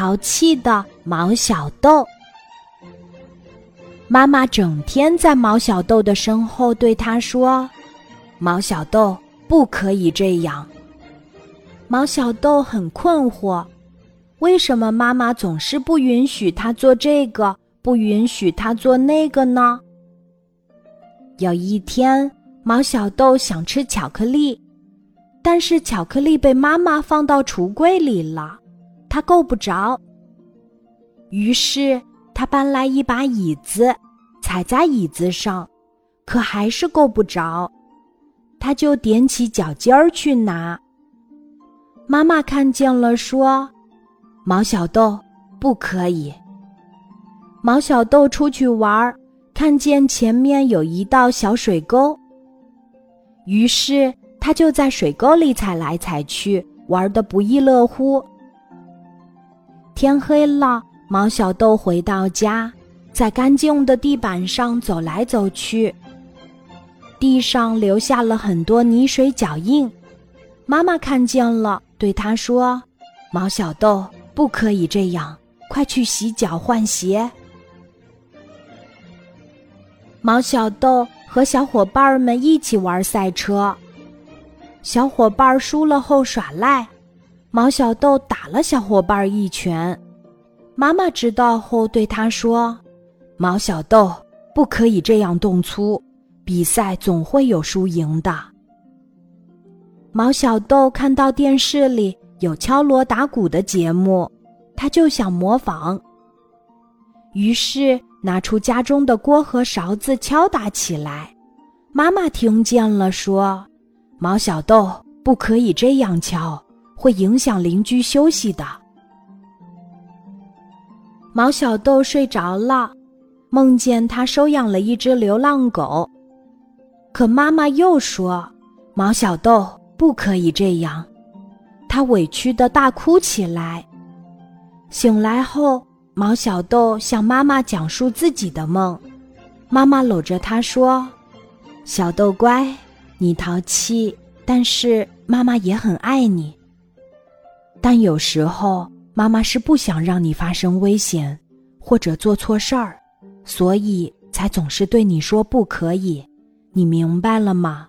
淘气的毛小豆。妈妈整天在毛小豆的身后对他说：“毛小豆，不可以这样。”毛小豆很困惑，为什么妈妈总是不允许他做这个，不允许他做那个呢？有一天，毛小豆想吃巧克力，但是巧克力被妈妈放到橱柜里了。他够不着，于是他搬来一把椅子，踩在椅子上，可还是够不着。他就踮起脚尖儿去拿。妈妈看见了，说：“毛小豆，不可以。”毛小豆出去玩，看见前面有一道小水沟，于是他就在水沟里踩来踩去，玩得不亦乐乎。天黑了，毛小豆回到家，在干净的地板上走来走去，地上留下了很多泥水脚印。妈妈看见了，对他说：“毛小豆，不可以这样，快去洗脚换鞋。”毛小豆和小伙伴们一起玩赛车，小伙伴输了后耍赖。毛小豆打了小伙伴一拳，妈妈知道后对他说：“毛小豆，不可以这样动粗，比赛总会有输赢的。”毛小豆看到电视里有敲锣打鼓的节目，他就想模仿，于是拿出家中的锅和勺子敲打起来。妈妈听见了，说：“毛小豆，不可以这样敲。”会影响邻居休息的。毛小豆睡着了，梦见他收养了一只流浪狗，可妈妈又说：“毛小豆不可以这样。”他委屈的大哭起来。醒来后，毛小豆向妈妈讲述自己的梦，妈妈搂着他说：“小豆乖，你淘气，但是妈妈也很爱你。”但有时候，妈妈是不想让你发生危险，或者做错事儿，所以才总是对你说不可以。你明白了吗？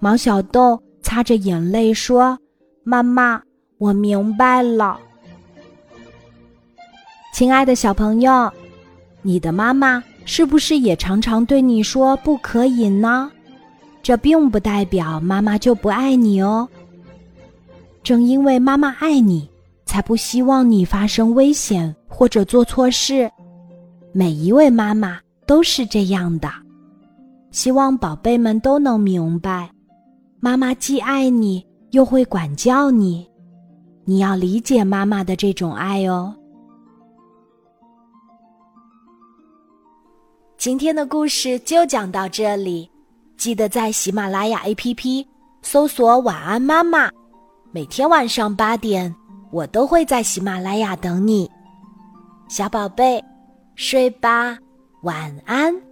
毛小豆擦着眼泪说：“妈妈，我明白了。”亲爱的小朋友，你的妈妈是不是也常常对你说不可以呢？这并不代表妈妈就不爱你哦。正因为妈妈爱你，才不希望你发生危险或者做错事。每一位妈妈都是这样的。希望宝贝们都能明白，妈妈既爱你，又会管教你。你要理解妈妈的这种爱哦。今天的故事就讲到这里，记得在喜马拉雅 APP 搜索“晚安妈妈”。每天晚上八点，我都会在喜马拉雅等你，小宝贝，睡吧，晚安。